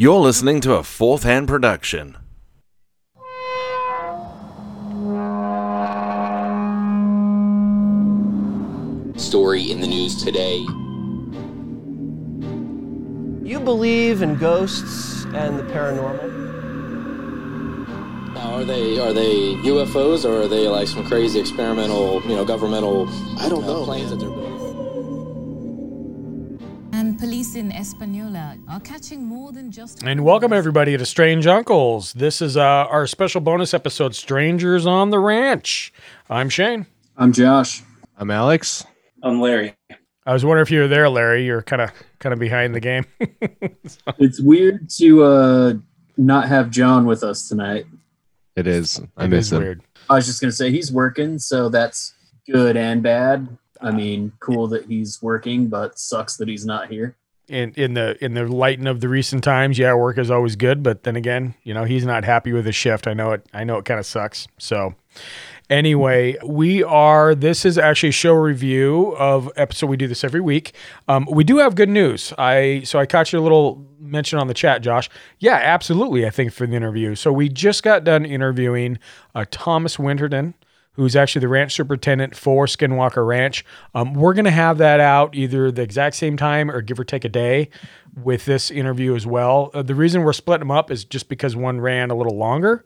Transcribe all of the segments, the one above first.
You're listening to a fourth hand production. Story in the news today. You believe in ghosts and the paranormal? Now, are they are they UFOs or are they like some crazy experimental, you know, governmental? I don't uh, know, planes man. that they're building. And police in Espanola are catching more than just. And welcome everybody to Strange Uncles. This is uh, our special bonus episode, Strangers on the Ranch. I'm Shane. I'm Josh. I'm Alex. I'm Larry. I was wondering if you were there, Larry. You're kind of kind of behind the game. It's weird to uh, not have John with us tonight. It is. I It miss is him. weird. I was just gonna say he's working, so that's good and bad. I mean, cool that he's working, but sucks that he's not here. In in the in the lighting of the recent times, yeah, work is always good. But then again, you know, he's not happy with his shift. I know it. I know it kind of sucks. So. Anyway, we are. This is actually a show review of episode. We do this every week. Um, we do have good news. I so I caught your little mention on the chat, Josh. Yeah, absolutely. I think for the interview. So we just got done interviewing uh, Thomas Winterton, who's actually the ranch superintendent for Skinwalker Ranch. Um, we're going to have that out either the exact same time or give or take a day with this interview as well. Uh, the reason we're splitting them up is just because one ran a little longer.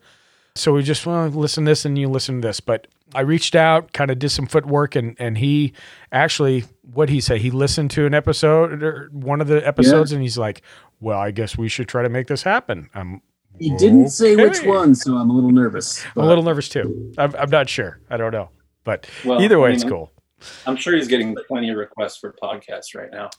So we just want to listen to this and you listen to this. But I reached out, kind of did some footwork, and and he actually, what he said, he listened to an episode or one of the episodes, and he's like, "Well, I guess we should try to make this happen." I'm He didn't say which one, so I'm a little nervous. I'm but- a little nervous too. I'm, I'm not sure. I don't know, but Well, either way, I mean, it's cool. I'm sure he's getting plenty of requests for podcasts right now,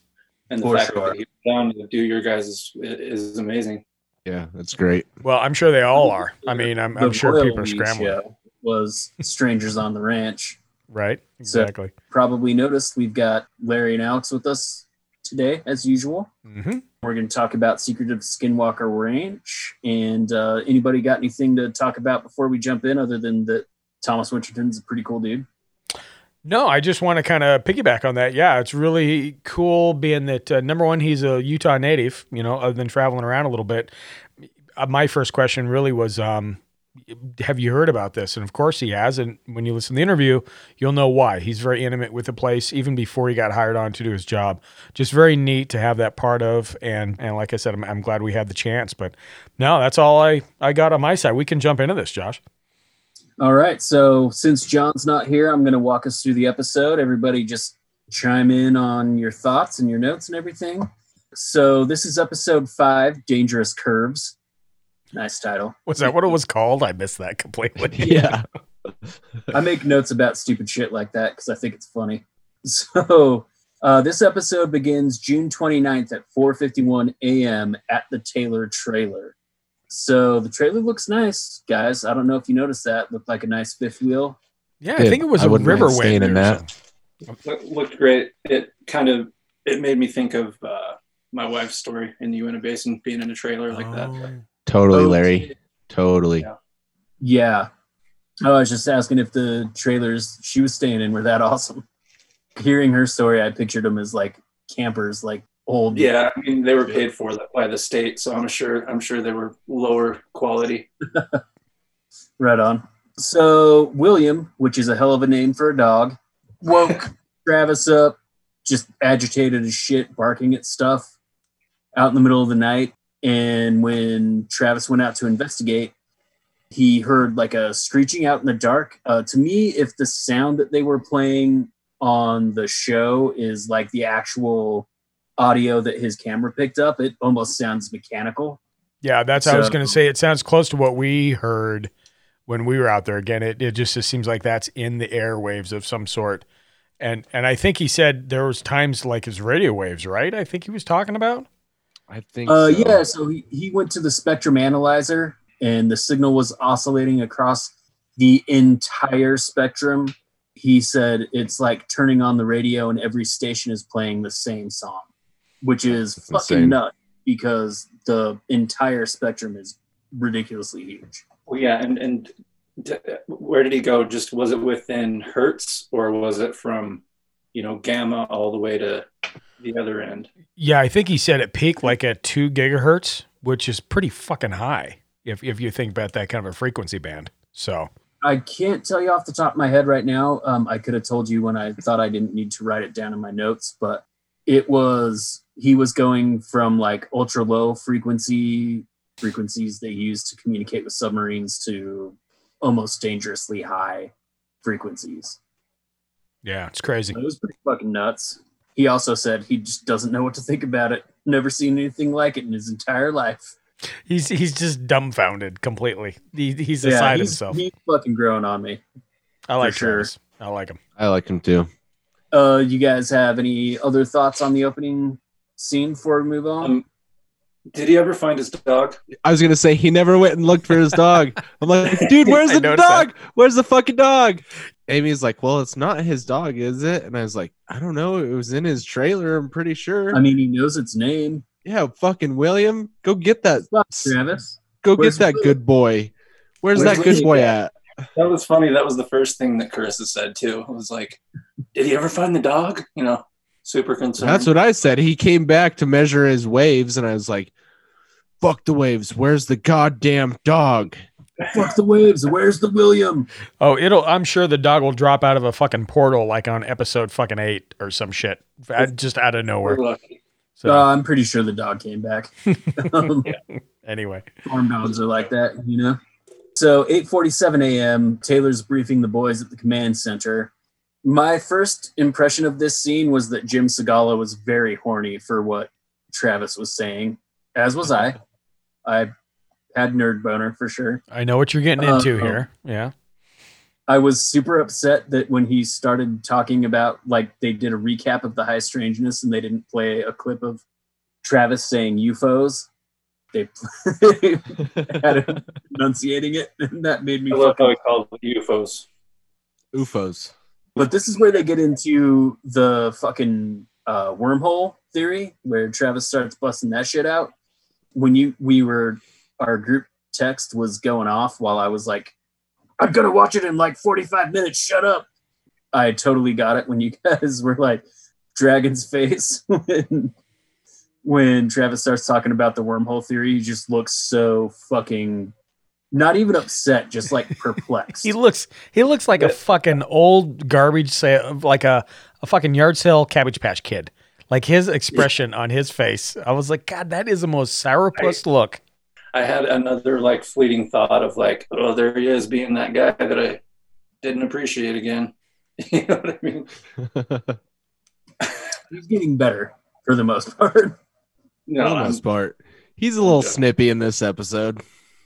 and the For fact sure. that he's down to do your guys is, is amazing. Yeah, that's great. Well, I'm sure they all are. I mean, I'm, I'm sure people are Weed scrambling. Was strangers on the ranch. Right? So- Exactly. Probably noticed we've got Larry and Alex with us today, as usual. hmm We're going to talk about Secret of Skinwalker Ranch. And uh, anybody got anything to talk about before we jump in, other than that Thomas Winterton's a pretty cool dude? No, I just want to kind of piggyback on that. Yeah, it's really cool being that uh, number one, he's a Utah native. You know, other than traveling around a little bit. Uh, my first question really was, um, have you heard about this? And of course he has. And when you listen to the interview, you'll know why. He's very intimate with the place, even before he got hired on to do his job. Just very neat to have that part of. And and like I said, I'm, I'm glad we had the chance. But no, that's all I I got on my side. We can jump into this, Josh. All right. So since John's not here, I'm going to walk us through the episode. Everybody just chime in on your thoughts and your notes and everything. So this is episode five Dangerous Curves. Nice title. Was that what it was called? I missed that completely. Yeah. I make notes about stupid shit like that because I think it's funny. So uh, this episode begins June 29th at 4:51 a.m. at the Taylor trailer. So the trailer looks nice, guys. I don't know if you noticed that. Looked like a nice fifth wheel. Yeah, I think it was I a wouldn't river staying wind. in that. something. Look- looked great. It kind of it made me think of uh, my wife's story in the Uinta Basin, being in a trailer like that. Oh. Totally, Okay. Larry. Totally. Yeah. Yeah. Oh, I was just asking if the trailers she was staying in were that awesome. Hearing her story, I pictured them as like campers, like old. Yeah, I mean they were paid for by the state, so I'm sure I'm sure they were lower quality. Right on. So William, which is a hell of a name for a dog, woke Travis up, just agitated as shit, barking at stuff out in the middle of the night. And when Travis went out to investigate, he heard like a screeching out in the dark. Uh, to me, if the sound that they were playing on the show is like the actual audio that his camera picked up, it almost sounds mechanical. Yeah, that's how I was going to say. It sounds close to what we heard when we were out there. Again, it, it just it seems like that's in the airwaves of some sort. And and I think he said there was times like his radio waves, right? I think he was talking about. I think Uh, so. yeah, so he, he went to the spectrum analyzer and the signal was oscillating across the entire spectrum. He said it's like turning on the radio and every station is playing the same song, which is That's fucking insane. nuts because the entire spectrum is ridiculously huge. Well, yeah, and and d- where did he go? Just was it within hertz, or was it from, you know, gamma all the way to the other end? Yeah, I think he said it peaked like at two gigahertz, which is pretty fucking high if if you think about that kind of a frequency band. So I can't tell you off the top of my head right now. Um, I could have told you when I thought I didn't need to write it down in my notes, but it was he was going from like ultra low frequency frequencies they use to communicate with submarines to almost dangerously high frequencies. yeah, it's crazy. It was pretty fucking nuts. He also said he just doesn't know what to think about it. Never seen anything like it in his entire life. He's he's just dumbfounded completely. He, he's beside he's, himself. he's fucking growing on me. I like for sure. Travis. I like him. I like him too. Uh, you guys have any other thoughts on the opening scene before we move on? Um, did he ever find his dog? I was gonna say he never went and looked for his dog. I'm like, dude, where's the noticed dog? Where's the fucking dog? Amy's like, well, it's not his dog, is it? And I was like, I don't know. It was in his trailer. I'm pretty sure. I mean, he knows its name. yeah, fucking William, go get that. Fuck, Travis. Go Where's get that William? good boy. Where's, Where's that good boy at? at? That was funny. That was the first thing that Carissa said too. It was like, "Did he ever find the dog?" You know, super concerned. That's what I said. He came back to measure his waves, and I was like, fuck the waves. Where's the goddamn dog? Fuck the waves. Where's the William? Oh, it'll. I'm sure the dog will drop out of a fucking portal like on episode fucking eight or some shit, just out of nowhere. So Uh, I'm pretty sure the dog came back. um, anyway, farm dogs are like that, you know. So 8:47 a.m. Taylor's briefing the boys at the command center. My first impression of this scene was that Jim Segala was very horny for what Travis was saying, as was I. I had nerd boner for sure. I know what you're getting into Uh, here. Yeah. I was super upset that when he started talking about like they did a recap of the high strangeness and they didn't play a clip of Travis saying UFOs. They had him enunciating it, and that made me. I love fucking how he called it UFOs. UFOs. But this is where they get into the fucking uh, wormhole theory, where Travis starts busting that shit out. When you we were our group text was going off while I was like, "I'm gonna watch it in like 45 minutes. Shut up." I totally got it when you guys were like, "Dragon's face." when when Travis starts talking about the wormhole theory, he just looks so fucking not even upset, just like perplexed. He looks he looks like a fucking old garbage say like a, a fucking yard sale cabbage patch kid. Like his expression on his face. I was like, God, that is the most sourpuss look. I had another like fleeting thought of like, oh, there he is being that guy that I didn't appreciate again. you know what I mean? He's getting better for the most part. No, For the I'm- most part. He's a little Okay. snippy in this episode.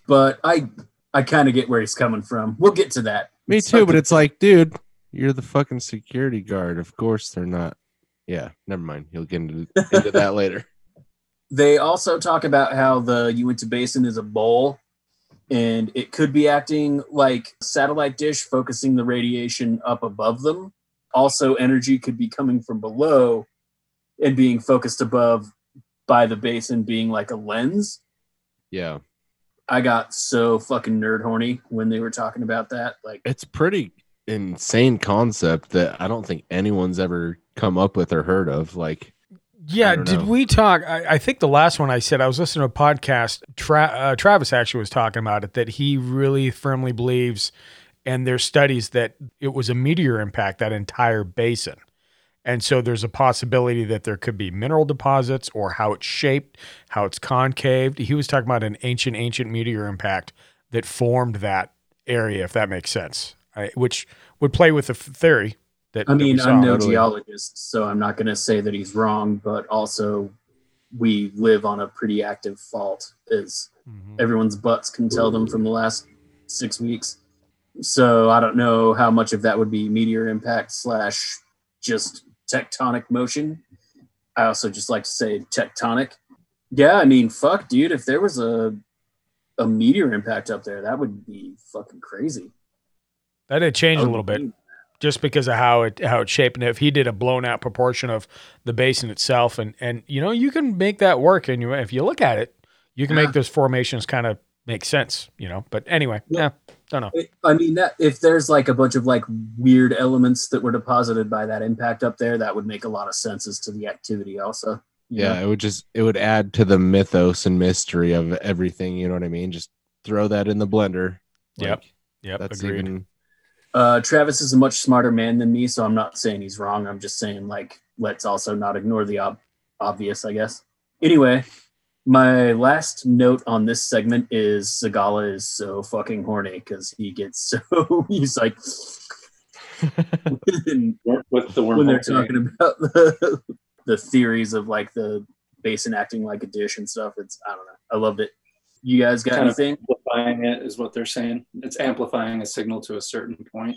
but I I kind of get where he's coming from. We'll get to that. Me It's too, but it's like, dude, you're the fucking security guard. Of course they're not. Yeah, never mind. He'll get into, into that later. They also talk about how the Uinta Basin is a bowl, and it could be acting like a satellite dish, focusing the radiation up above them. Also, energy could be coming from below and being focused above by the basin, being like a lens. Yeah. I got so fucking nerd horny when they were talking about that. Like, It's pretty insane concept that I don't think anyone's ever come up with or heard of. Like, Yeah, did know. we talk? I, I think the last one I said I was listening to a podcast. Tra- uh, Travis actually was talking about it that he really firmly believes, and there's studies that it was a meteor impact that entire basin, and so there's a possibility that there could be mineral deposits or how it's shaped, how it's concaved. He was talking about an ancient, ancient meteor impact that formed that area, if that makes sense, I, which would play with the f- theory that I mean, saw. I'm no geologist, so I'm not going to say that he's wrong, but also we live on a pretty active fault, as Mhm. everyone's butts can tell them from the last six weeks. So I don't know how much of that would be meteor impact slash just tectonic motion. I also just like to say tectonic. Yeah, I mean, fuck, dude. If there was a a meteor impact up there, that would be fucking crazy. That'd change a would little bit. Just because of how it how it's shaped. And if he did a blown out proportion of the basin itself, and and you know you can make that work, and you if you look at it, you can Yeah. make those formations kind of make sense. You know, but anyway, yeah, Yeah. don't know. I mean, that if there's like a bunch of like weird elements that were deposited by that impact up there, that would make a lot of sense as to the activity. Also, Yeah, know? it would just it would add to the mythos and mystery of everything. You know what I mean? Just throw that in the blender. Yep. Yep. that's agreed. even Uh, Travis is a much smarter man than me, so I'm not saying he's wrong. I'm just saying, like, let's also not ignore the ob- obvious, I guess. Anyway, my last note on this segment is Segala is so fucking horny because he gets so he's like when, with the when they're theory. talking about the, the theories of like the basin acting like a dish and stuff. It's I don't know. I loved it. You guys got Kind of anything? Amplifying it is what they're saying. It's amplifying a signal to a certain point.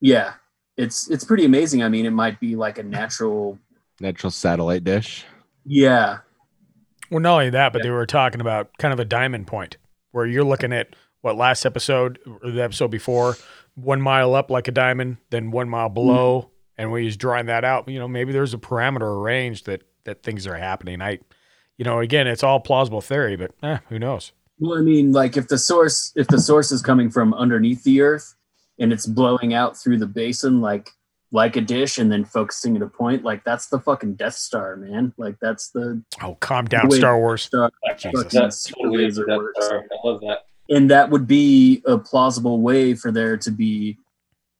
Yeah, it's it's pretty amazing. I mean, it might be like a natural. natural satellite dish. Yeah, Well, not only that, but they were talking about kind of a diamond point where you're looking at what last episode or the episode before, one mile up like a diamond, then one mile below, and when he's drawing that out, you know, maybe there's a parameter or range that that things are happening. I, you know, again, it's all plausible theory, but eh, who knows? Well, I mean, like if the source if the source is coming from underneath the earth and it's blowing out through the basin like like a dish and then focusing at a point, like that's the fucking Death Star, man. Like that's the Oh, calm down, Wait. Star Wars. Star. Jesus. That's totally laser Death works. Star. I love that. And that would be a plausible way for there to be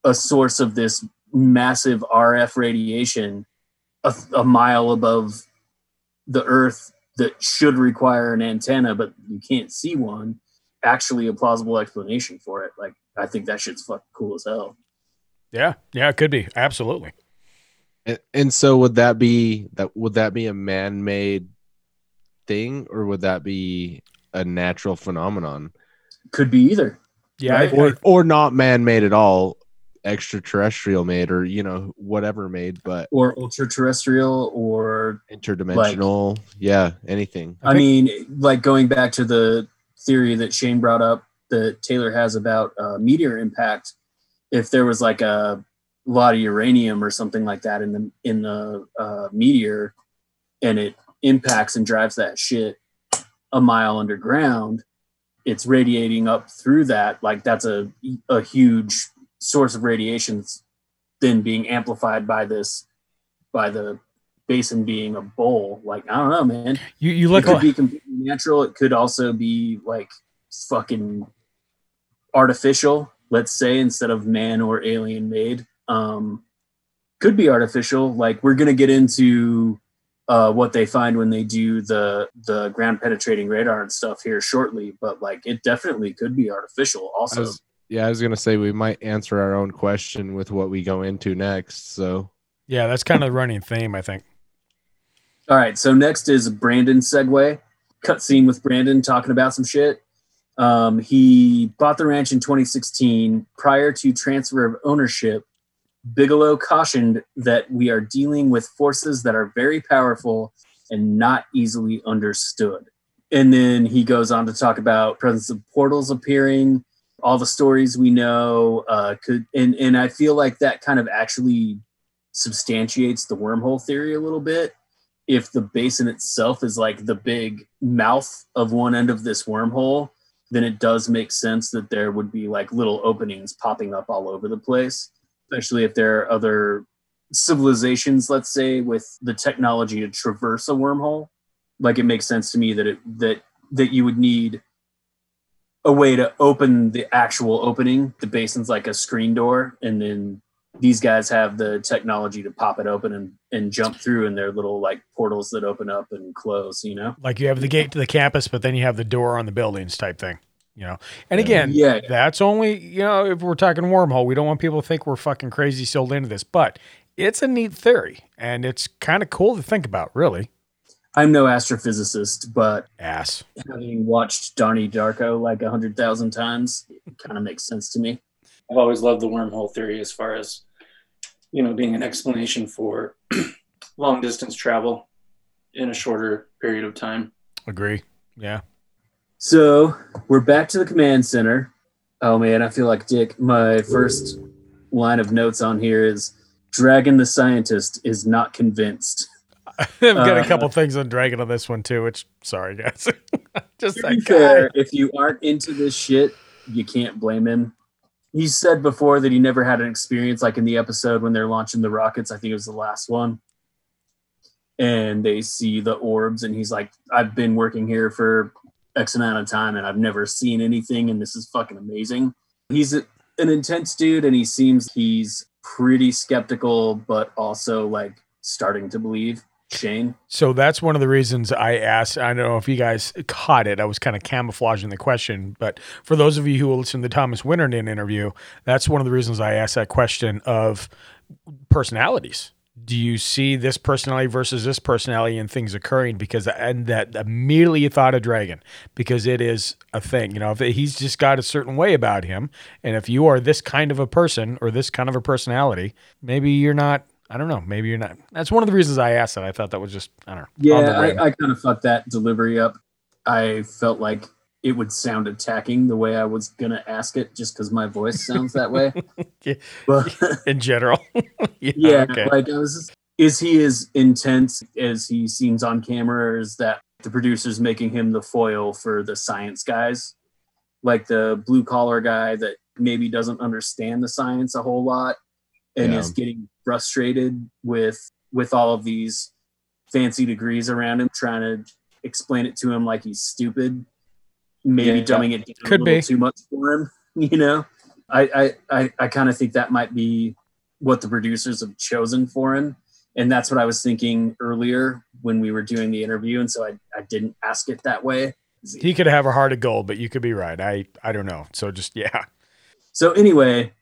a source of this massive RF radiation a, a mile above the Earth that should require an antenna, but you can't see one. Actually, a plausible explanation for it. Like, I think that shit's fucking cool as hell. Yeah, yeah, it could be absolutely. And, and so would that be that would that be a man-made thing or would that be a natural phenomenon Could be either. Yeah, Right. I- or or not man-made at all extraterrestrial made or you know whatever made but Or ultra terrestrial, or interdimensional yeah anything I, mean, like going back to the theory that Shane brought up that Taylor has about uh, meteor impact. If there was like a lot of uranium or something like that in the in the uh, meteor, and it impacts and drives that shit a mile underground, it's radiating up through that. Like that's a a huge source of radiation's then being amplified by this by the basin being a bowl. Like I don't know, man you you it could like be completely natural. It could also be like fucking artificial, let's say, instead of man or alien made. Um, could be artificial. Like we're gonna get into uh, what they find when they do the the ground penetrating radar and stuff here shortly, but like it definitely could be artificial. I Also, was, yeah i was gonna say we might answer our own question with what we go into next so yeah, that's kind of the running theme, I think. All right, so next is Brandon segue. Cutscene with Brandon talking about some shit. Um, he bought the ranch in 2016. Prior to transfer of ownership, Bigelow cautioned that we are dealing with forces that are very powerful and not easily understood. And then he goes on to talk about presence of portals appearing, all the stories we know. Uh, could and and I feel like that kind of actually substantiates the wormhole theory a little bit if the basin itself is like the big mouth of one end of this wormhole, then it does make sense that there would be like little openings popping up all over the place, especially if there are other civilizations, let's say, with the technology to traverse a wormhole. Like it makes sense to me that it that that you would need a way to open the actual opening. The basin's like a screen door, and then these guys have the technology to pop it open and, and jump through in their little like portals that open up and close, you know? Like you have the gate to the campus, but then you have the door on the buildings type thing. You know, and again, Yeah. that's only you know if we're talking wormhole, we don't want people to think we're fucking crazy sold into this, but it's a neat theory and it's kind of cool to think about. Really, I'm no astrophysicist, but ass. having watched Donnie Darko like a hundred thousand times, it kind of makes sense to me. I've always loved the wormhole theory as far as you know being an explanation for long distance travel in a shorter period of time. Agree. Yeah. So we're back to the command center. Oh man, I feel like Dick. My first line of notes on here is Dragon the scientist is not convinced. I've got a Uh, couple things on Dragon on this one too, which sorry guys. Just To be fair, if you aren't into this shit, you can't blame him. He said before that he never had an experience like in the episode when they're launching the rockets. I think it was the last one. and they see the orbs and he's like i've been working here for x amount of time and i've never seen anything and this is fucking amazing he's a, an intense dude and he seems he's pretty skeptical but also like starting to believe shane So that's one of the reasons I asked. I don't know if you guys caught it. I was kind of camouflaging the question, but for those of you who will listen to the Thomas Winterton interview, that's one of the reasons I asked that question of personalities. Do you see this personality versus this personality and things occurring? Because and that immediately you thought of Dragon because it is a thing. You know, if he's just got a certain way about him, and if you are this kind of a person or this kind of a personality, maybe you're not. I don't know. Maybe you're not. That's one of the reasons I asked that. I thought that was just I don't know. Yeah. I, I kind of fucked that delivery up. I felt like it would sound attacking the way I was gonna ask it, just because my voice sounds that way. Yeah. But in general. yeah. yeah, okay. like I was. Just, is he as intense as he seems on camera, or is that the producers making him the foil for the science guys, like the blue collar guy that maybe doesn't understand the science a whole lot and Yeah. is getting frustrated with with all of these fancy degrees around him, trying to explain it to him like he's stupid, maybe Yeah. dumbing it down Could a little be. too much for him. You know, I I I, I kind of think that might be what the producers have chosen for him. And that's what I was thinking earlier when we were doing the interview. And so I, I didn't ask it that way. He could have a heart of gold, but you could be right. I I don't know. So just yeah. So anyway,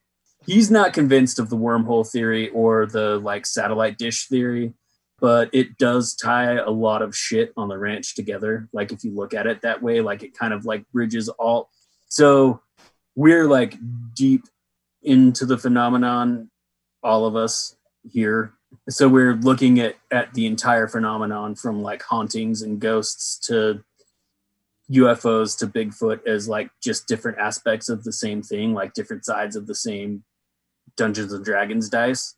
he's not convinced of the wormhole theory or the like satellite dish theory, but it does tie a lot of shit on the ranch together. Like if you look at it that way, like it kind of like bridges all. So we're like deep into the phenomenon, all of us here. So we're looking at at the entire phenomenon from like hauntings and ghosts to UFOs to Bigfoot as like just different aspects of the same thing, like different sides of the same Dungeons and Dragons dice.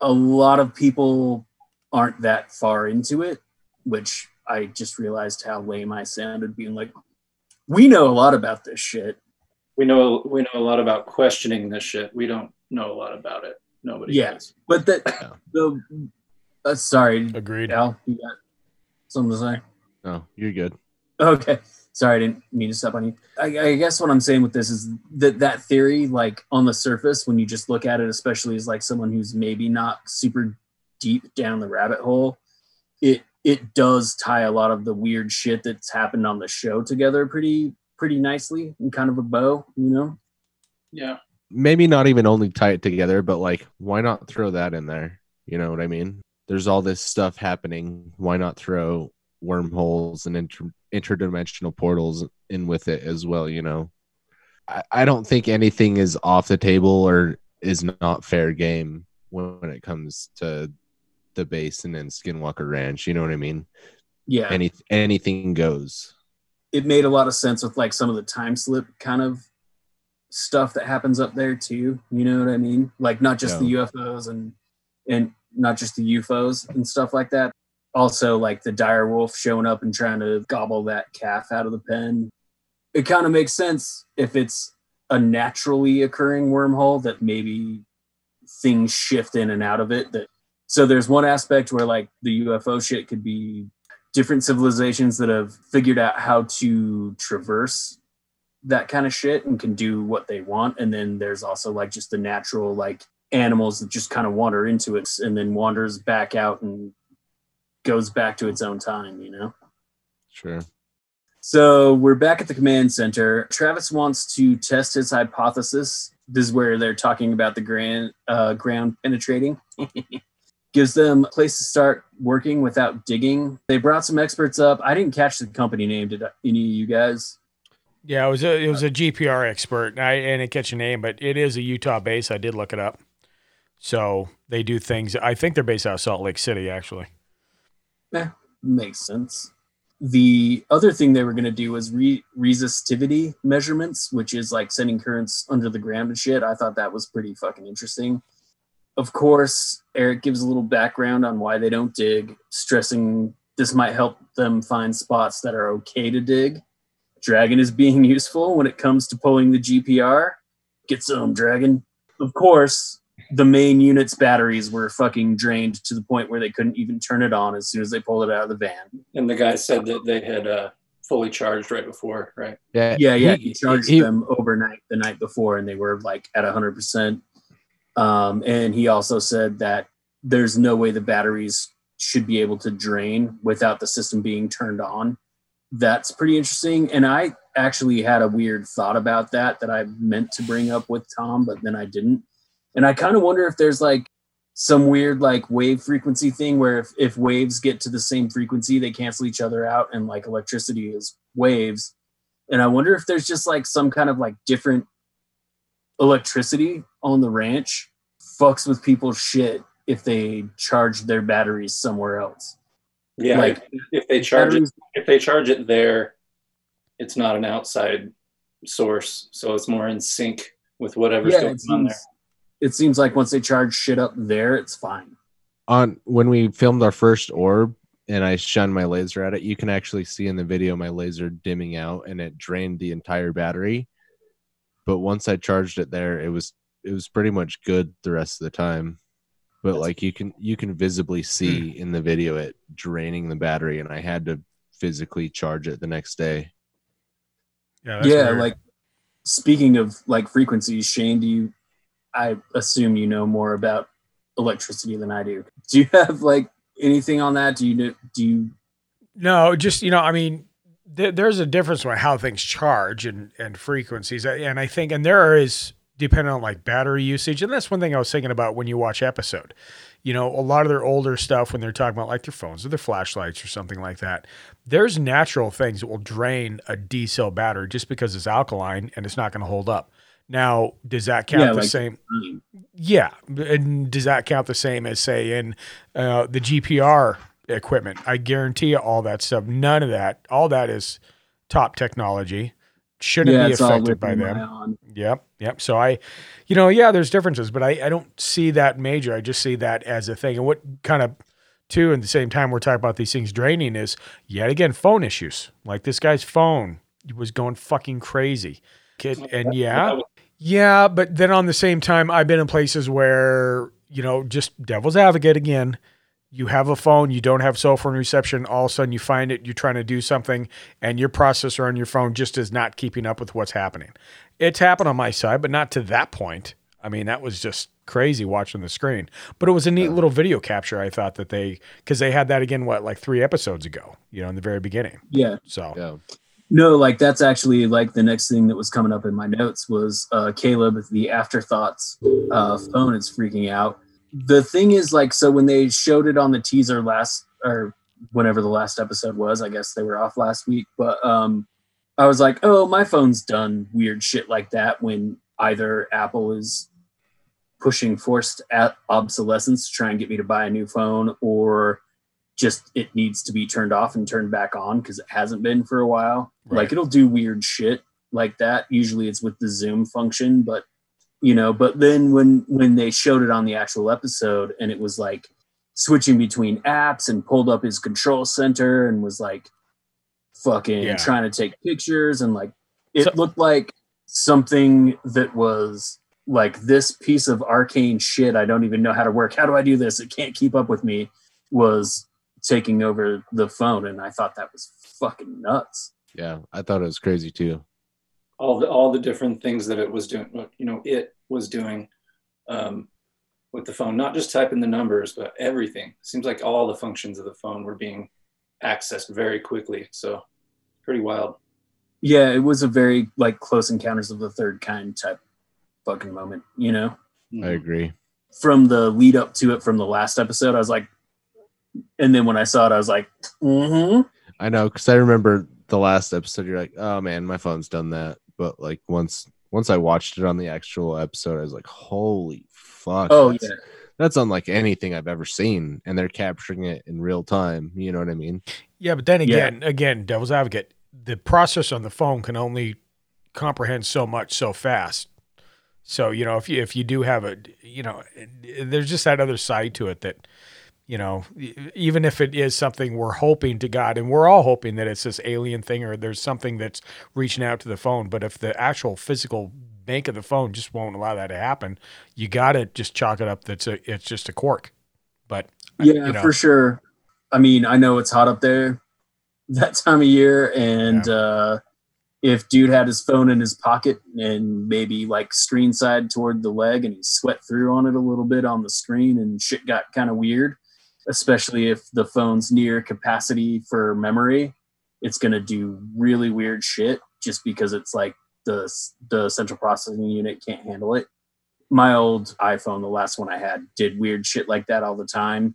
A lot of people aren't that far into it, which I just realized how lame I sounded being like, we know a lot about this shit. We know we know a lot about questioning this shit. We don't know a lot about it. Nobody Yeah. does. But that the uh, sorry, Agreed. Al, you got something to say? No, you're good. Okay. Sorry, I didn't mean to step on you. I, I guess what I'm saying with this is that that theory, like on the surface, when you just look at it, especially as like someone who's maybe not super deep down the rabbit hole, it it does tie a lot of the weird shit that's happened on the show together pretty pretty nicely in kind of a bow, you know? Yeah. Maybe not even only tie it together, but like, why not throw that in there? You know what I mean? There's all this stuff happening. Why not throw wormholes and inter- interdimensional portals in with it as well? You know, I, I don't think anything is off the table or is not fair game when, when it comes to the basin and Skinwalker Ranch. You know what I mean? Yeah. Any anything goes. it made a lot of sense with like some of the time slip kind of stuff that happens up there too. You know what I mean? Like not just the UFOs and and not just the UFOs and stuff like that. Also like the dire wolf showing up and trying to gobble that calf out of the pen. It kind of makes sense if it's a naturally occurring wormhole that maybe things shift in and out of it that so there's one aspect where like the UFO shit could be different civilizations that have figured out how to traverse that kind of shit and can do what they want and then there's also like just the natural like animals that just kind of wander into it and then wanders back out and goes back to its own time you know Sure. so we're back at the command center travis wants to test his hypothesis this is where they're talking about the grand uh, ground penetrating gives them a place to start working without digging. They brought some experts up. I didn't catch the company name. Did any of you guys? Yeah, it was a it was a GPR expert. I, I didn't catch a name, but it is a Utah base. I did look it up. So they do things. I think they're based out of Salt Lake City, actually. Eh, makes sense. The other thing they were going to do was re- resistivity measurements, which is like sending currents under the ground and shit. I thought that was pretty fucking interesting. Of course, Eric gives a little background on why they don't dig, stressing this might help them find spots that are okay to dig. Dragon is being useful when it comes to pulling the GPR. Get some, Dragon. Of course, the main unit's batteries were fucking drained to the point where they couldn't even turn it on as soon as they pulled it out of the van. And the guy said that they had uh, fully charged right before, right? Yeah, Yeah, yeah. he- He charged he- them overnight the night before, and they were like at hundred percent. Um, and he also said that there's no way the batteries should be able to drain without the system being turned on. That's pretty interesting. And I actually had a weird thought about that that I meant to bring up with Tom, but then I didn't. And I kind of wonder if there's like some weird like wave frequency thing where if, if waves get to the same frequency, they cancel each other out and like electricity is waves. And I wonder if there's just like some kind of like different electricity on the ranch fucks with people's shit if they charge their batteries somewhere else. Yeah, Like, if, if they charge it, if they charge it there, it's not an outside source, so it's more in sync with whatever's yeah, going on there. It seems like once they charge shit up there, it's fine. on when we filmed our first orb and I shined my laser at it, you can actually see in the video my laser dimming out and it drained the entire battery. But once I charged it there, it was it was pretty much good the rest of the time. But That's- like you can you can visibly see hmm. in the video it draining the battery and I had to physically charge it the next day. Yeah, yeah, weird. like speaking of like frequencies, Shane, do you I assume you know more about electricity than I do. Do you have like anything on that? Do you know do you No, just you know, I mean, th- there's a difference with how things charge and and frequencies, and I think, and there is depending on like battery usage, and that's one thing I was thinking about when you watch episode. You know, a lot of their older stuff when they're talking about like their phones or their flashlights or something like that. There's natural things that will drain a D cell battery just because it's alkaline and it's not going to hold up. Now, does that count Yeah, the like- same? Yeah, and does that count the same as say in uh, the GPR equipment? I guarantee you all that stuff. None of that. All that is top technology. Shouldn't yeah, be affected by them. Yep, yep. So I, you know, yeah, there's differences, but I, I don't see that major. I just see that as a thing. And what kind of, too, at the same time we're talking about these things draining is yet again phone issues. Like this guy's phone was going fucking crazy. Kid, and yeah, yeah, but then on the same time, I've been in places where, you know, just devil's advocate again. You have a phone, you don't have cell phone reception, all of a sudden you find it, you're trying to do something, and your processor on your phone just is not keeping up with what's happening. It's happened on my side, but not to that point. I mean, that was just crazy watching the screen. But it was a neat little video capture, I thought that they, because they had that again, what, like three episodes ago, you know, in the very beginning. Yeah. So, Yeah. No, like that's actually like the next thing that was coming up in my notes was uh Caleb, the afterthoughts uh phone is freaking out. The thing is like so when they showed it on the teaser last or whenever the last episode was, I guess they were off last week, but um I was like, "Oh, my phone's done weird shit like that when either Apple is pushing forced obsolescence to try and get me to buy a new phone or just it needs to be turned off and turned back on because it hasn't been for a while. Right. Like it'll do weird shit like that. Usually it's with the zoom function, but you know, but then when when they showed it on the actual episode and it was like switching between apps and pulled up his control center and was like fucking Yeah. trying to take pictures and like it So- looked like something that was like this piece of arcane shit I don't even know how to work. How do I do this? It can't keep up with me was taking over the phone and I thought that was fucking nuts. Yeah. I thought it was crazy too. all the all the different things that it was doing what you know it was doing um, with the phone not just typing the numbers but everything seems like all the functions of the phone were being accessed very quickly so pretty wild Yeah, it was a very like close encounters of the third kind type fucking moment, you know? I agree. From the lead up to it from the last episode, I was like and then when I saw it, I was like, mm-hmm. I know because I remember the last episode. You're like, oh man, my phone's done that. But like once once I watched it on the actual episode, I was like, holy fuck. Oh that's, yeah. that's unlike anything I've ever seen, and they're capturing it in real time. You know what I mean? Yeah, but then Yeah. again, again, devil's advocate, the process on the phone can only comprehend so much so fast. So you know, if you if you do have a, you know, there's just that other side to it that, you know, even if it is something we're hoping to God, and we're all hoping that it's this alien thing or there's something that's reaching out to the phone, but if the actual physical make of the phone just won't allow that to happen. You got to just chalk it up. That's a it's just a quirk. But Yeah, you know. for sure. I mean, I know it's hot up there that time of year, and uh, if dude had his phone in his pocket and maybe like screen side toward the leg, and he sweat through on it a little bit on the screen, and shit got kind of weird, especially if the phone's near capacity for memory, it's gonna do really weird shit just because it's like the the central processing unit can't handle it my old iPhone, the last one I had, did weird shit like that all the time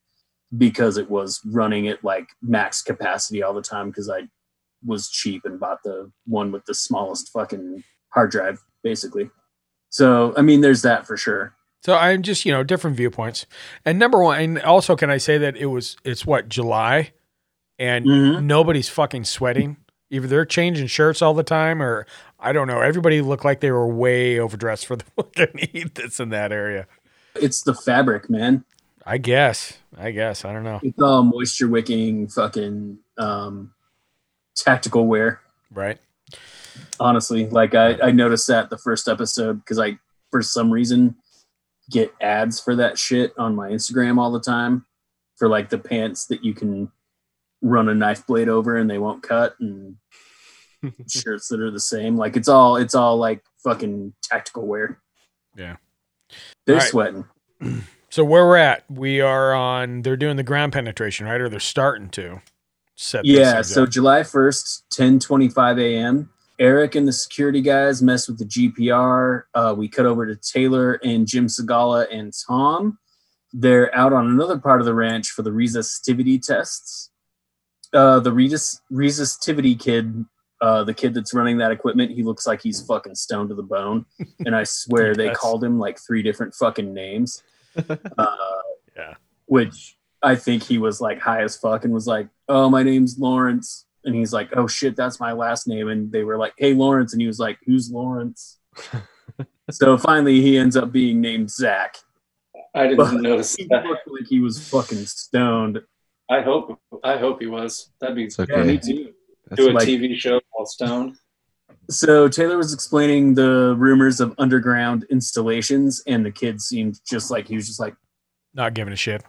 because it was running at like max capacity all the time because I was cheap and bought the one with the smallest fucking hard drive, basically. So, I mean, there's that for sure. So I'm just, you know, different viewpoints. And number one, and also can I say that it was it's what, July and Mhm. nobody's fucking sweating. Either they're changing shirts all the time or I don't know. Everybody looked like they were way overdressed for the fucking heat that's in that area. It's the fabric, man. I guess. I guess. I don't know. It's all moisture wicking fucking um, tactical wear. Right. honestly like i i noticed that the first episode because i for some reason get ads for that shit on my instagram all the time for like the pants that you can run a knife blade over and they won't cut and shirts that are the same like it's all it's all like fucking tactical wear Yeah. they're right. sweating So where we're at, we are on they're doing the ground penetration, right? Or they're starting to set Yeah, so. July 1st, 10:25 a.m. Eric and the security guys mess with the GPR. Uh, we cut over to Taylor and Jim Segala and Tom. They're out on another part of the ranch for the resistivity tests. Uh, the resist- resistivity kid, uh, the kid that's running that equipment, he looks like he's fucking stoned to the bone. And I swear they called him like three different fucking names. Uh, Yeah. which I think he was like high as fuck and was like, "Oh, my name's Lawrence," and he's like, "Oh shit, that's my last name." And they were like, "Hey, Lawrence," and he was like, "Who's Lawrence?" so finally, he ends up being named Zach. I didn't notice He that. looked like he was fucking stoned. I hope I hope he was. That'd be It's okay. Yeah, me too. That's do a like- TV show while stoned. So Taylor was explaining the rumors of underground installations, and the kid seemed just like he was just like, Not giving a shit.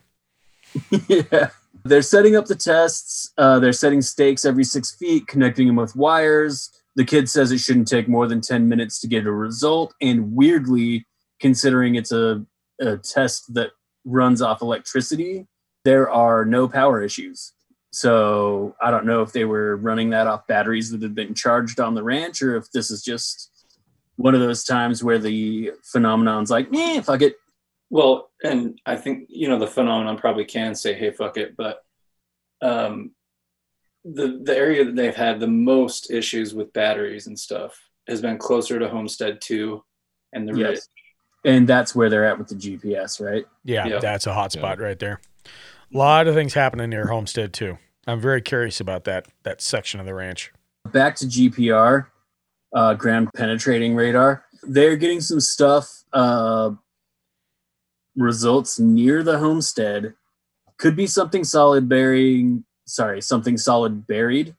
yeah. They're setting up the tests. Uh, they're setting stakes every six feet, connecting them with wires. The kid says it shouldn't take more than 10 minutes to get a result. And weirdly, considering it's a, a test that runs off electricity, there are no power issues. So I don't know if they were running that off batteries that had been charged on the ranch or if this is just one of those times where the phenomenon's like, eh, fuck it. Well, and I think you know the phenomenon probably can say, "Hey, fuck it," but um, the the area that they've had the most issues with batteries and stuff has been closer to Homestead Two and the Ridge. And that's where they're at with the GPS, right? Yeah, Yeah. that's a hot spot right there. A lot of things happening near Homestead Two. I'm very curious about that that section of the ranch. back to GPR, uh, ground penetrating radar. They're getting some stuff, uh, results near the homestead. Could be something solid burying, sorry, something solid buried.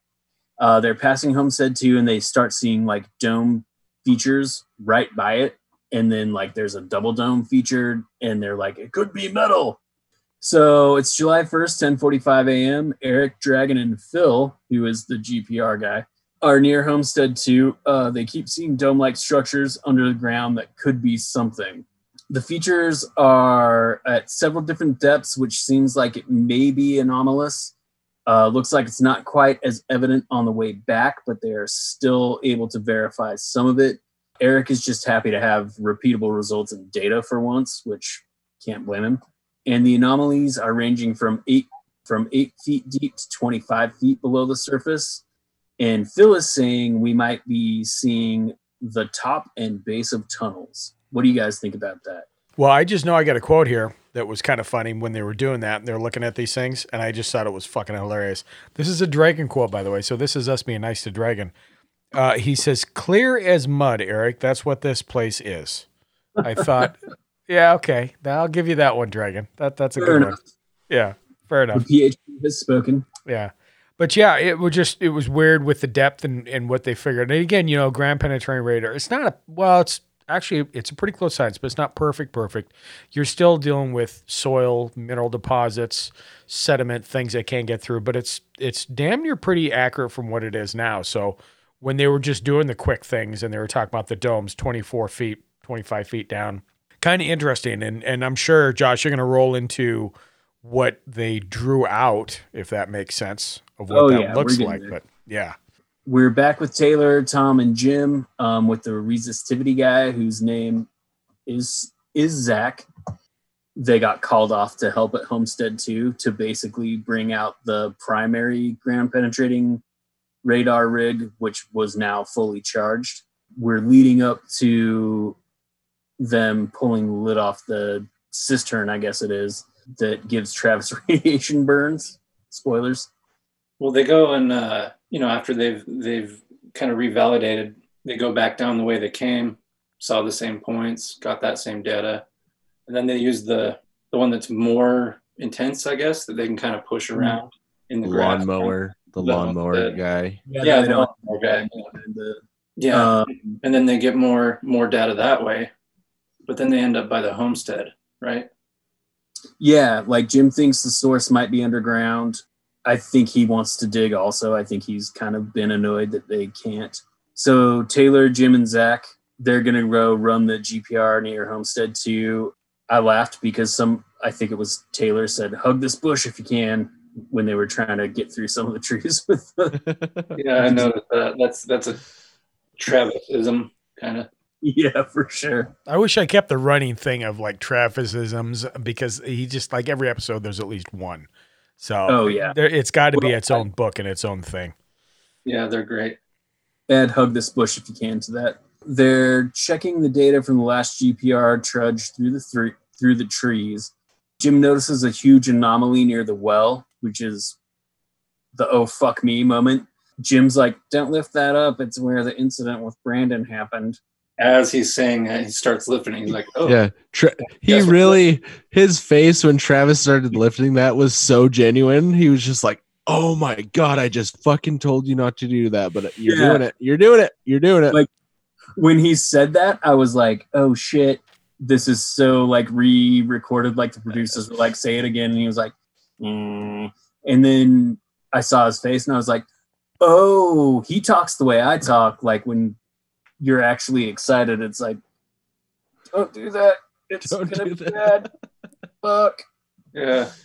Uh, they're passing homestead two and they start seeing like dome features right by it. And then like there's a double dome featured and they're like, it could be metal. So it's July 1st, 10:45 a.m. Eric, Dragon, and Phil, who is the GPR guy, are near Homestead 2. Uh, they keep seeing dome-like structures under the ground that could be something. The features are at several different depths, which seems like it may be anomalous. Uh, looks like it's not quite as evident on the way back, but they are still able to verify some of it. Eric is just happy to have repeatable results and data for once, which can't blame him and the anomalies are ranging from eight from eight feet deep to 25 feet below the surface. And Phil is saying we might be seeing the top and base of tunnels. What do you guys think about that? Well, I just know I got a quote here that was kind of funny when they were doing that. and They're looking at these things, and I just thought it was fucking hilarious. This is a Dragon quote, by the way. So this is us being nice to Dragon. Uh, he says, "Clear as mud, Eric. That's what this place is." I thought, yeah, okay, I'll give you that one, Dragon. That that's a Fair good enough. one. Yeah, fair enough. The. PhD has spoken. Yeah. But yeah, it was just it was weird with the depth and, and what they figured. And again, you know, ground penetrating radar. It's not a well, it's actually it's a pretty close science, but it's not perfect. Perfect. You're still dealing with soil, mineral deposits, sediment, things that can't get through. But it's it's damn near pretty accurate from what it is now. So when they were just doing the quick things and they were talking about the domes, 24 feet, 25 feet down, kind of interesting. And and I'm sure Josh, you're going to roll into what they drew out, if that makes sense, of what Oh, that yeah, looks like. there. But yeah. We're back with Taylor, Tom, and Jim um, with the resistivity guy whose name is is Zach. They got called off to help at Homestead 2 to basically bring out the primary ground penetrating radar rig, which was now fully charged. We're leading up to them pulling the lid off the cistern, I guess it is, that gives Travis radiation burns. Spoilers. Well, they go and uh, you know after they've they've kind of revalidated, they go back down the way they came, saw the same points, got that same data, and then they use the the one that's more intense, I guess, that they can kind of push around in the grass. lawnmower, the The lawnmower Homestead. guy. Yeah, they the don't- lawnmower guy. the- Yeah, Um, and then they get more more data that way, but then they end up by the homestead, right? Yeah, like Jim thinks the source might be underground. I think he wants to dig also. I think he's kind of been annoyed that they can't. So Taylor, Jim, and Zach, they're gonna go run the GPR near Homestead 2. I laughed because some I think it was Taylor said, hug this bush if you can when they were trying to get through some of the trees with the Yeah, I noticed that. That's that's a Travisism kind of. Yeah, for sure. I wish I kept the running thing of like Travisisms because he just like every episode there's at least one. So Oh, yeah. it's got to be its own book and its own thing. Yeah, they're great. add hug this bush if you can to that. They're checking the data from the last GPR trudge through the thr through the trees. Jim notices a huge anomaly near the well, which is the oh fuck me moment. Jim's like, "Don't lift that up. It's where the incident with Brandon happened." As he's saying that, he starts lifting. He's like, "Oh, Yeah, Tra- he really his face when Travis started lifting that was so genuine. He was just like, "Oh my god, I just fucking told you not to do that, but you're Yeah. doing it. You're doing it. You're doing it." Like- When he said that, I was like, "Oh shit, this is so like re-recorded." Like the producers were like, "Say it again," and he was like, mm. and then I saw his face, and I was like, "Oh, he talks the way I talk. Like when you're actually excited, it's like, don't do that. It's Don't gonna do be that." bad. Fuck." yeah."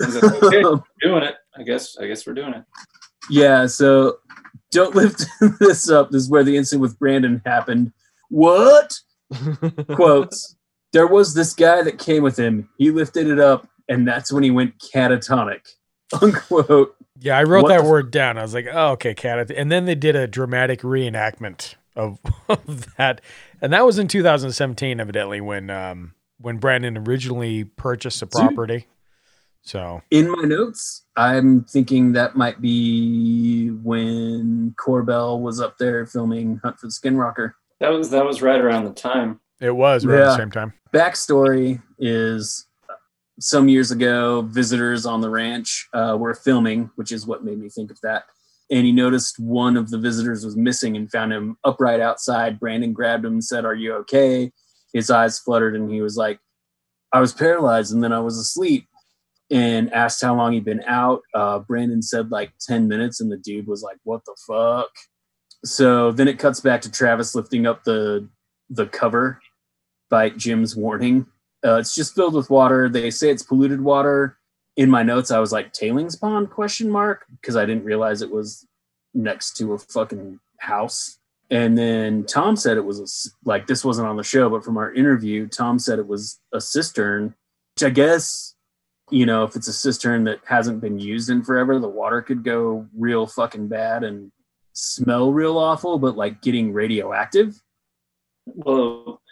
Okay, we're doing it. I guess. I guess we're doing it. Yeah, so don't lift this up. This is where the incident with Brandon happened. What? Quotes. There was this guy that came with him. He lifted it up, and that's when he went catatonic. Unquote. Yeah, I wrote What that the- word down. I was like, oh, okay, cat. And then they did a dramatic reenactment of, of that, and that was in 2017, evidently, when um, when Brandon originally purchased the property. So In my notes, I'm thinking that might be when Corbell was up there filming Hunt for the Skin Skinwalker. That was that was right around the time. it was right around the same time. backstory is some years ago, visitors on the ranch uh, were filming, which is what made me think of that. And he noticed one of the visitors was missing and found him upright outside. Brandon grabbed him and said, Are you okay? His eyes fluttered and he was like, I was paralyzed and then I was asleep. And asked how long he'd been out. Uh, Brandon said like 10 minutes, and the dude was like, What the fuck? So then it cuts back to Travis lifting up the the cover by Jim's warning. Uh, it's just filled with water. They say it's polluted water. In my notes, I was like tailings pond question mark because I didn't realize it was next to a fucking house. And then Tom said it was a like this wasn't on the show, but from our interview, Tom said it was a cistern, which I guess you know if it's a cistern that hasn't been used in forever, the water could go real fucking bad and smell real awful, but like getting radioactive. Well,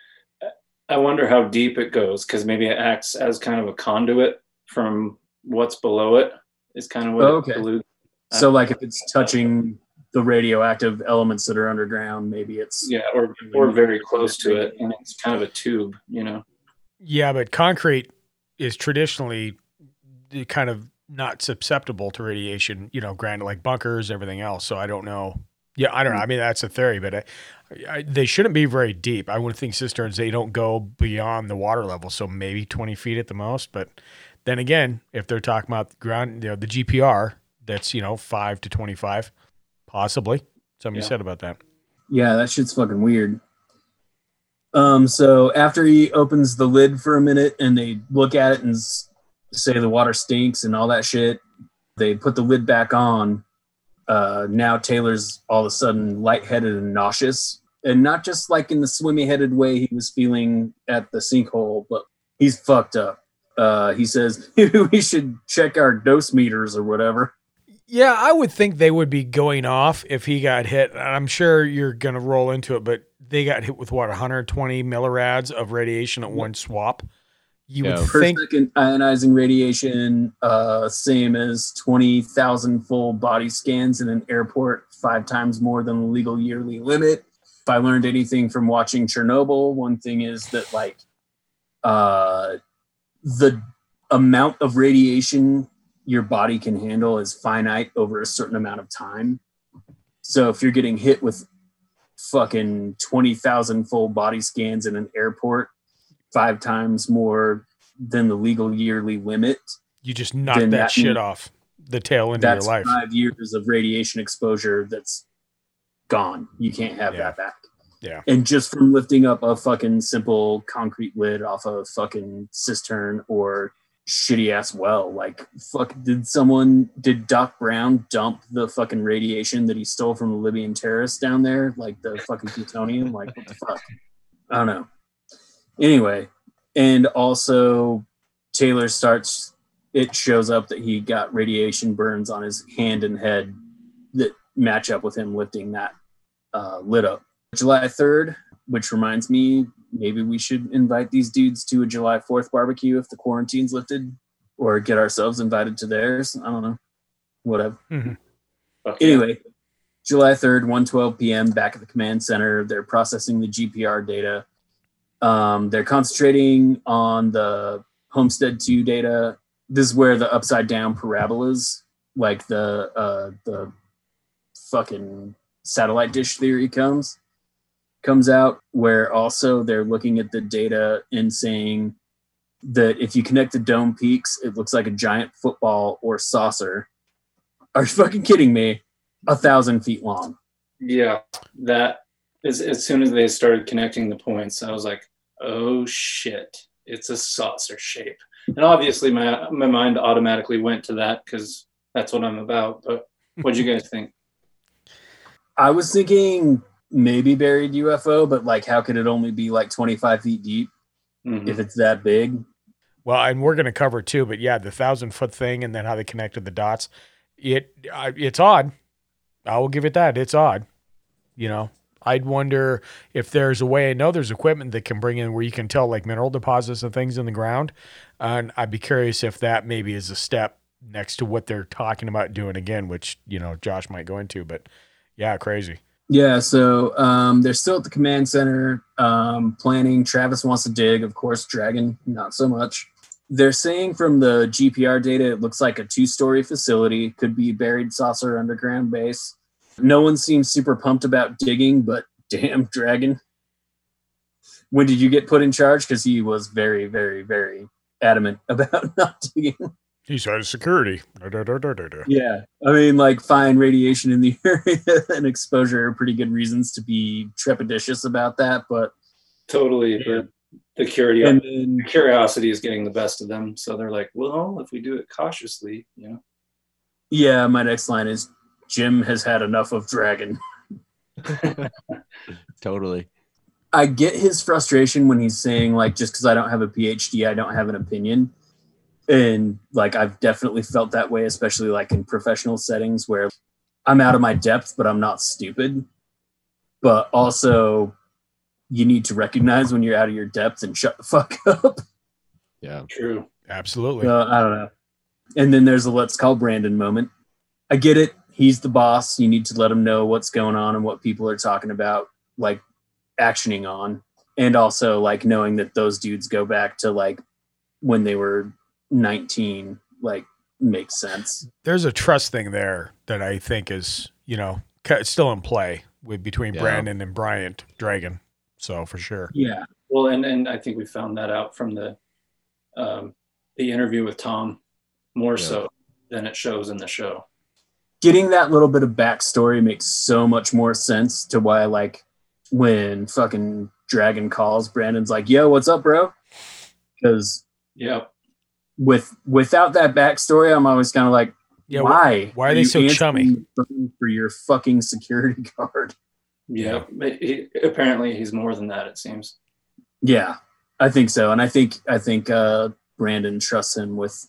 I wonder how deep it goes because maybe it acts as kind of a conduit from what's below it. Is kind of what Oh, okay. alludes- So like if it's touching the radioactive elements that are underground, maybe it's Yeah, or or very close to it, and it's kind of a tube, you know. Yeah, but concrete is traditionally kind of not susceptible to radiation, you know, granted like bunkers, everything else. So I don't know. Yeah, I don't know. I mean, that's a theory, but I, I, they shouldn't be very deep. I would think cisterns they don't go beyond the water level, so maybe twenty feet at the most. But then again, if they're talking about the ground, you know, the GPR, that's you know five to twenty five, possibly. Somebody Yeah. said about that. Yeah, that shit's fucking weird. Um, so after he opens the lid for a minute and they look at it and say the water stinks and all that shit, they put the lid back on. Uh, now Taylor's all of a sudden lightheaded and nauseous, and not just like in the swimmy headed way he was feeling at the sinkhole, but he's fucked up. Uh, he says we should check our dose meters or whatever. Yeah, I would think they would be going off if he got hit. I'm sure you're gonna roll into it, but they got hit with what 120 millirads of radiation at one swap. You Yeah. would per think second ionizing radiation, uh, same as 20,000 full body scans in an airport, five times more than the legal yearly limit. If I learned anything from watching Chernobyl, one thing is that, like, uh, the amount of radiation your body can handle is finite over a certain amount of time. So if you're getting hit with fucking 20,000 full body scans in an airport, five times more than the legal yearly limit. you just knock that, that shit off the tail end of your life. five years of radiation exposure that's gone. You can't have Yeah. that back. Yeah. And just from lifting up a fucking simple concrete lid off a fucking cistern or shitty ass well, like fuck did someone did Doc Brown dump the fucking radiation that he stole from the Libyan terrorists down there? Like the fucking plutonium? Like what the fuck? I don't know. Anyway, and also Taylor starts it shows up that he got radiation burns on his hand and head that match up with him lifting that uh, lid up. July 3rd, which reminds me, maybe we should invite these dudes to a July 4th barbecue if the quarantine's lifted, or get ourselves invited to theirs. I don't know. Whatever. Fuck yeah. Anyway, July 3rd, 1:12 p.m. back at the command center. They're processing the GPR data. Um, they're concentrating on the Homestead 2 data. This is where the upside down parabolas, like the uh, the fucking satellite dish theory comes comes out where also they're looking at the data and saying that if you connect the dome peaks, it looks like a giant football or saucer. Are you fucking kidding me? A thousand feet long. Yeah, that as as soon as they started connecting the points, I was like, "Oh shit, it's a saucer shape." And obviously, my my mind automatically went to that because that's what I'm about. But what do you guys think? I was thinking maybe buried UFO, but like, how could it only be like 25 feet deep Mhm. if it's that big? Well, and we're going to cover it too, but yeah, the thousand foot thing and then how they connected the dots. It I it's odd. I will give it that. It's odd. You know, I'd wonder if there's a way. I know there's equipment that can bring in where you can tell like mineral deposits and things in the ground, and I'd be curious if that maybe is a step next to what they're talking about doing again, which you know Josh might go into. But yeah, crazy. Yeah, so um, they're still at the command center um, planning. Travis wants to dig, of course. Dragon, not so much. They're saying from the GPR data, it looks like a two story facility, could be buried saucer underground base. No one seems super pumped about digging, but damn, Dragon. When did you get put in charge? Because he was very, very, very adamant about not digging. He of security. Da, da, da, da, da, da. Yeah, I mean, like fine radiation in the area and exposure are pretty good reasons to be trepidatious about that. But Totally, Yeah. but the curiosity and then, curiosity is getting the best of them. So they're like, "Well, if we do it cautiously, you know." yeah, my next line is Jim has had enough of Dragon. Totally. I get his frustration when he's saying like, just because I don't have a PhD, I don't have an opinion. And like, I've definitely felt that way, especially like in professional settings where I'm out of my depth, but I'm not stupid. But also, you need to recognize when you're out of your depth and shut the fuck up. Yeah. True. Absolutely. Uh, I don't know. And then there's a let's call Brandon moment. I get it. He's the boss. You need to let him know what's going on and what people are talking about, like actioning on. And also like knowing that those dudes go back to like when they were 19, like makes sense. there's a trust thing there that I think is, you know, still in play with between Yeah. Brandon and Bryant Dragon. So for sure. Yeah. Well, and and I think we found that out from the um, the interview with Tom more Yeah. so than it shows in the show. Getting that little bit of backstory makes so much more sense to why, like, when fucking Dragon calls, Brandon's like, "Yo, what's up, bro?" Because Yep. With without that backstory, I'm always kind of like, Yeah. why? why are they so you chummy? answering the phone For your fucking security guard. Yeah. But he, apparently, he's more than that. It seems. Yeah, I think so, and I think I think uh, Brandon trusts him with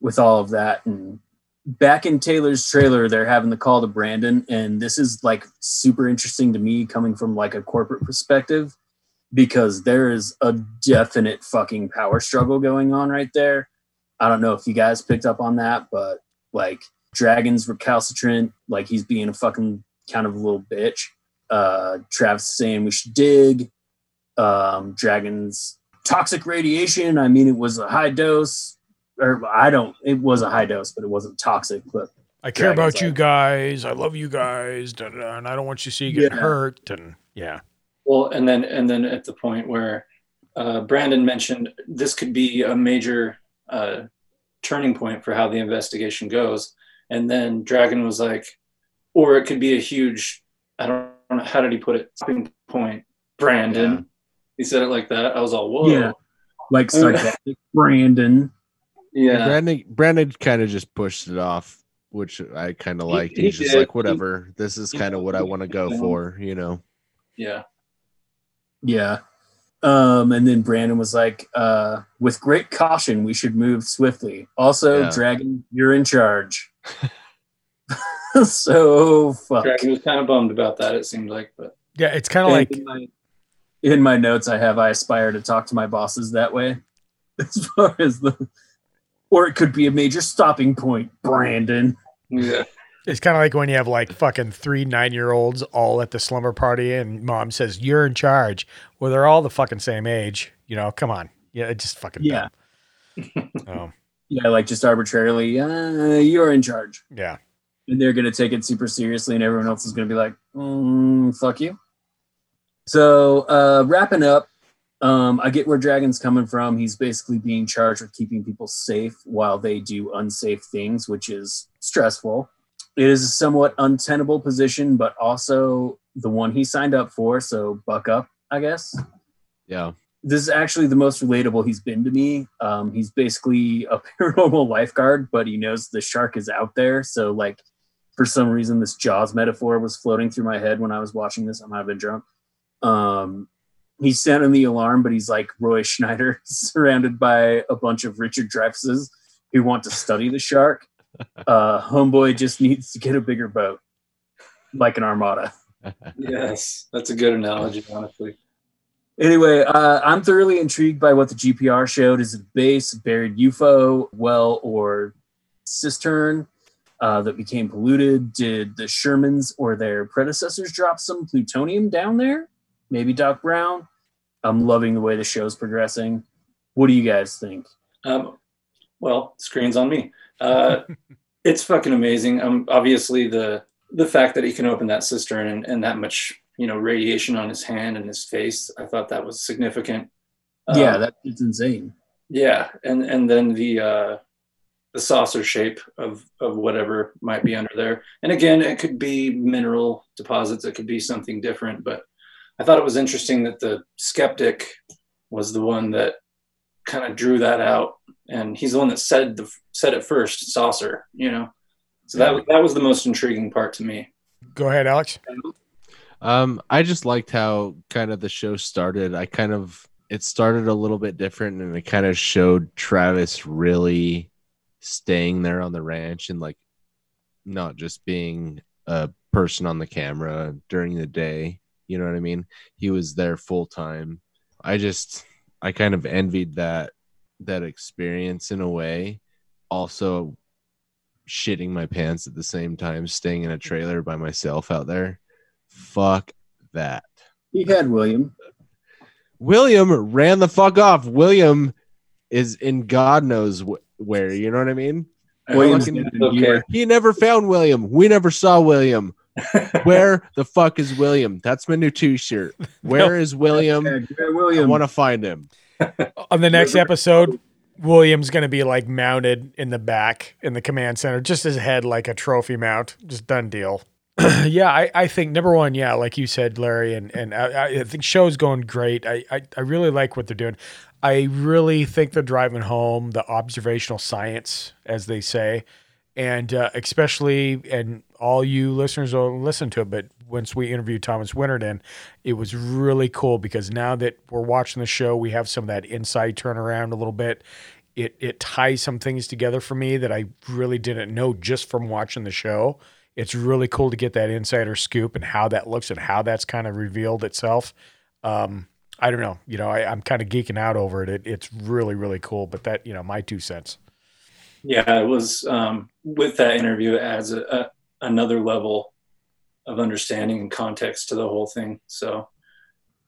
with all of that. And back in Taylor's trailer, they're having the call to Brandon, and this is like super interesting to me coming from like a corporate perspective because there is a definite fucking power struggle going on right there. I don't know if you guys picked up on that, but like Dragon's recalcitrant, like he's being a fucking kind of a little bitch. Uh, Travis saying we should dig um, Dragon's toxic radiation. I mean, it was a high dose, or I don't. It was a high dose, but it wasn't toxic. But I care Dragon's about you guys. I love you guys. da, da, da, and I don't want you to see you getting Yeah. hurt. And yeah. Well, and then and then at the point where uh, Brandon mentioned this could be a major uh, turning point for how the investigation goes, and then Dragon was like, or it could be a huge. I don't know how did he put it. Stopping point. Brandon. Yeah. He said it like that. I was all whoa. Yeah. like sarcastic Brandon. Yeah. Brandon Brandon kind of just pushed it off, which I kind of He- liked. he He's just did. like, whatever. This is kind of what I want to go for, you know. Yeah. Yeah. Um, and then Brandon was like, uh, with great caution, we should move swiftly. Also, Yeah. Dragon, you're in charge. so fuck. Dragon was kind of bummed about that. It seemed like, but Yeah. It's kind of like, in my, in my notes, I have I aspire to talk to my bosses that way. As far as the, or it could be a major stopping point, Brandon. yeah. It's kind of like when you have like fucking three nine year olds all at the slumber party and mom says, you're in charge. Well, they're all the fucking same age. You know, come on. Yeah. It's just fucking Yeah. Oh, Yeah, like just arbitrarily, uh, you're in charge. yeah. and they're going to take it super seriously, and everyone else is going to be like, mm, "Fuck you." So, uh, wrapping up, um, I get where Dragon's coming from. He's basically being charged with keeping people safe while they do unsafe things, which is stressful. It is a somewhat untenable position, but also the one he signed up for. So, buck up, I guess Yeah. this is actually the most relatable he's been to me. Um, he's basically a paranormal lifeguard, but he knows the shark is out there. So, like, for some reason, this Jaws metaphor was floating through my head when I was watching this. I might have been drunk. Um, he's sounding the alarm, but he's like Roy Scheider, surrounded by a bunch of Richard Dreyfuses who want to study the shark. Uh, homeboy just needs to get a bigger boat, like an armada. Yes. That's a good analogy, honestly. Anyway, uh, I'm thoroughly intrigued by what the GPR showed. Is it base, buried UFO, well, or cistern uh, that became polluted? Did the Shermans or their predecessors drop some plutonium down there? Maybe Doc Brown. I'm loving the way the show's progressing. What do you guys think? Um, well, screen's on me. Uh, it's fucking amazing. Um, obviously the the fact that he can open that cistern and, and that much you know radiation on his hand and his face, I thought that was significant. yeah, Um, that, it's insane. yeah, and and then the uh, the saucer shape of of whatever might be under there. And again, it could be mineral deposits. It could be something different. But I thought it was interesting that the skeptic was the one that kind of drew that out, and he's the one that said the said it first, saucer. You know, so that that was the most intriguing part to me. Go ahead, Alex. Um, I just liked how kind of the show started. I kind of it started a little bit different and it kind of showed Travis really staying there on the ranch and like not just being a person on the camera during the day. You know what I mean? He was there full time. I just I kind of envied that that experience in a way. Also shitting my pants at the same time, staying in a trailer by myself out there. Fuck that. He had William. William ran the fuck off. William is in God knows wh- where. You know what I mean? William's fucking- dead in. He never found William. We never saw William. Where the fuck is William? That's my new T-shirt. Where is William? Yeah, Grant I want to find him. On the next episode, William's going to be like mounted in the back in the command center, just his head like a trophy mount. Just done deal. yeah, I, I think number one, yeah, like you said, Larry, and and I, I think show's going great. I, I I really like what they're doing. I really think they're driving home the observational science, as they say, and uh, especially and all you listeners will listen to it. But once we interviewed Thomas Winterton, it was really cool because now that we're watching the show, we have some of that inside turnaround a little bit. It it ties some things together for me that I really didn't know just from watching the show. It's really cool to get that insider scoop and how that looks and how that's kind of revealed itself. Um, I don't know. You know, I, I'm kind of geeking out over it. it. It's really, really cool. But that, you know, my two cents. Yeah, it was um, with that interview it adds a, a, another level of understanding and context to the whole thing. So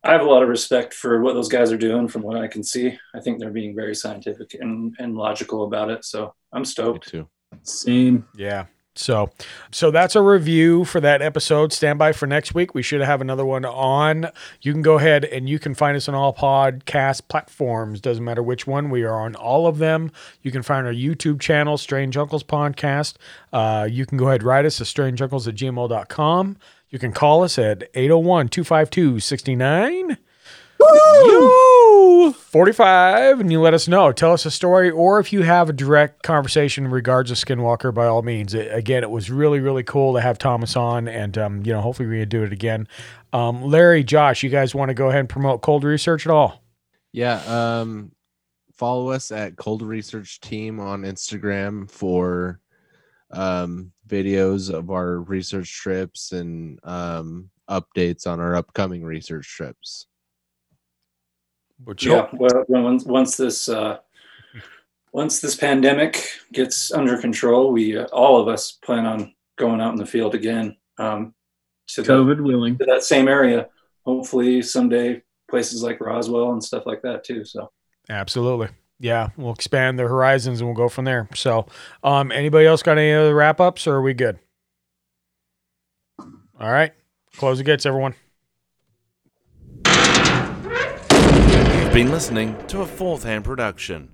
I have a lot of respect for what those guys are doing from what I can see. I think they're being very scientific and, and logical about it. So I'm Me stoked. too. Same. Yeah. So, so that's a review for that episode. Stand by for next week. We should have another one on. You can go ahead and you can find us on all podcast platforms. Doesn't matter which one. We are on all of them. You can find our YouTube channel, Strange Uncles Podcast. Uh, you can go ahead and write us at strangeuncles at gmail.com. You can call us at 801 252 69. 45 and you let us know. Tell us a story or if you have a direct conversation in regards to skinwalker by all means. It- again it was really really cool to have thomas on and um, you know hopefully we can do it again. Um, larry josh you guys want to go ahead and promote cold research at all? Yeah. Um, follow us at Cold Research Team on Instagram for um, videos of our research trips and um, updates on our upcoming research trips. Which Yeah, well, once once this uh, once this pandemic gets under control, we uh, all of us plan on going out in the field again um, to, the, COVID willing. to that same area. Hopefully, someday places like Roswell and stuff like that too. So absolutely yeah we'll expand the horizons and we'll go from there so um, anybody else got any other wrap ups or are we good all right close the gates everyone You've been listening to a fourth hand production.